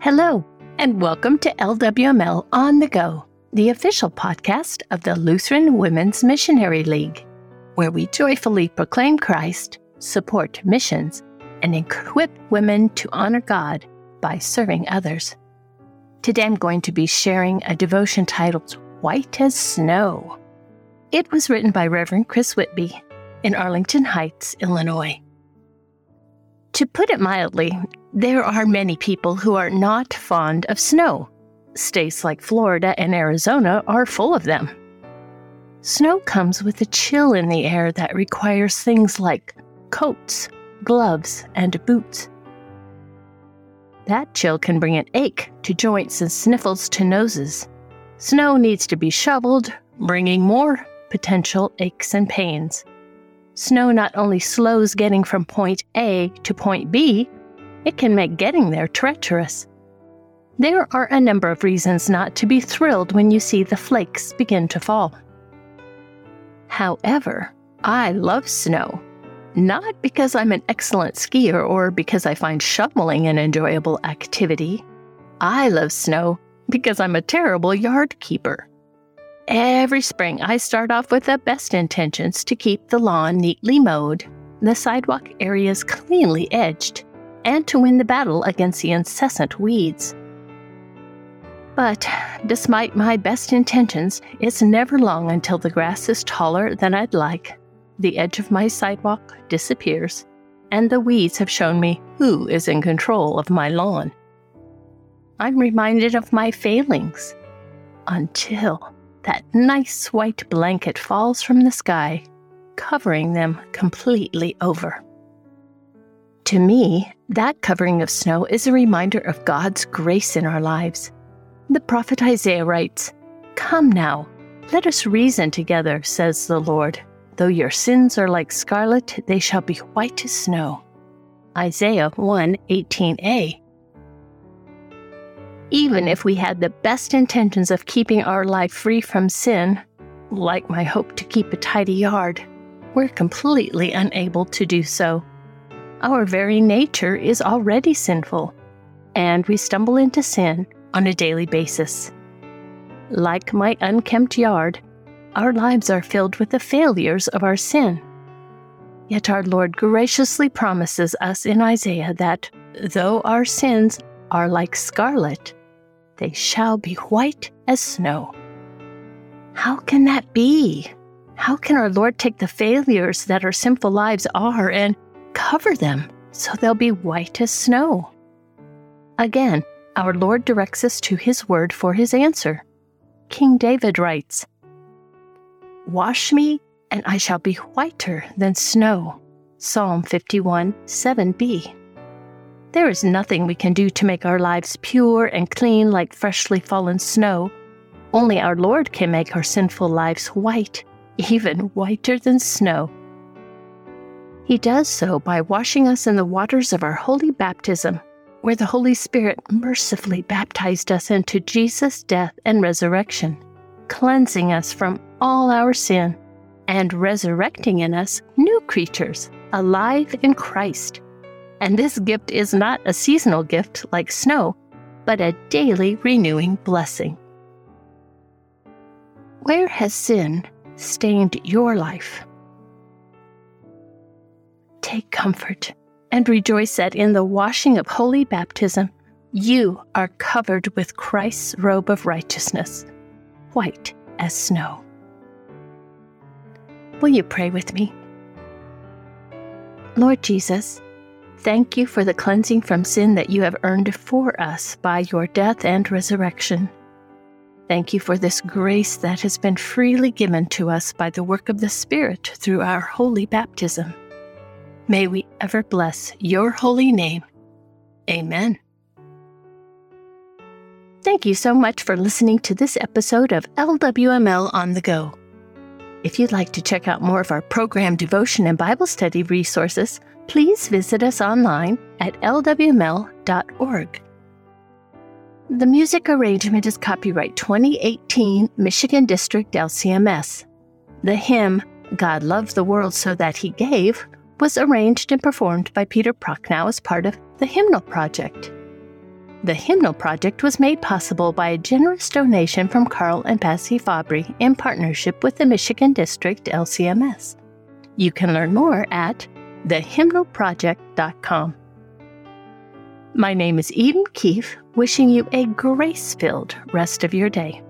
Hello, and welcome to LWML On the Go, the official podcast of the Lutheran Women's Missionary League, where we joyfully proclaim Christ, support missions, and equip women to honor God by serving others. Today I'm going to be sharing a devotion titled White as Snow. It was written by Reverend Chris Whitby in Arlington Heights, Illinois. To put it mildly, there are many people who are not fond of snow. States like Florida and Arizona are full of them. Snow comes with a chill in the air that requires things like coats, gloves, and boots. That chill can bring an ache to joints and sniffles to noses. Snow needs to be shoveled, bringing more potential aches and pains. Snow not only slows getting from point A to point B, it can make getting there treacherous. There are a number of reasons not to be thrilled when you see the flakes begin to fall. However, I love snow. Not because I'm an excellent skier or because I find shoveling an enjoyable activity. I love snow because I'm a terrible yard keeper. Every spring, I start off with the best intentions to keep the lawn neatly mowed, the sidewalk areas cleanly edged, and to win the battle against the incessant weeds. But despite my best intentions, it's never long until the grass is taller than I'd like, the edge of my sidewalk disappears, and the weeds have shown me who is in control of my lawn. I'm reminded of my failings until that nice white blanket falls from the sky, covering them completely over. To me, that covering of snow is a reminder of God's grace in our lives. The prophet Isaiah writes, Come now, let us reason together, says the Lord. Though your sins are like scarlet, they shall be white as snow. Isaiah 1 18a. Even if we had the best intentions of keeping our life free from sin, like my hope to keep a tidy yard, we're completely unable to do so. Our very nature is already sinful, and we stumble into sin on a daily basis. Like my unkempt yard, our lives are filled with the failures of our sin. Yet our Lord graciously promises us in Isaiah that though our sins are like scarlet, they shall be white as snow. How can that be? How can our Lord take the failures that our sinful lives are and cover them so they'll be white as snow. Again, our Lord directs us to His word for His answer. King David writes, Wash me, and I shall be whiter than snow. Psalm 51 7b. There is nothing we can do to make our lives pure and clean like freshly fallen snow. Only our Lord can make our sinful lives white, even whiter than snow. He does so by washing us in the waters of our holy baptism, where the Holy Spirit mercifully baptized us into Jesus' death and resurrection, cleansing us from all our sin and resurrecting in us new creatures, alive in Christ. And this gift is not a seasonal gift like snow, but a daily renewing blessing. Where has sin stained your life? Take comfort and rejoice that in the washing of holy baptism, you are covered with Christ's robe of righteousness, white as snow. Will you pray with me? Lord Jesus, thank you for the cleansing from sin that you have earned for us by your death and resurrection. Thank you for this grace that has been freely given to us by the work of the Spirit through our holy baptism. May we ever bless your holy name. Amen. Thank you so much for listening to this episode of LWML on the Go. If you'd like to check out more of our program devotion and Bible study resources, please visit us online at lwml.org. The music arrangement is copyright 2018 Michigan District LCMS. The hymn, God Loved the World So That He Gave, was arranged and performed by Peter Prochnow as part of the Hymnal Project. The Hymnal Project was made possible by a generous donation from Carl and Patsy Fabry in partnership with the Michigan District LCMS. You can learn more at thehymnalproject.com. My name is Eden Keefe, wishing you a grace filled rest of your day.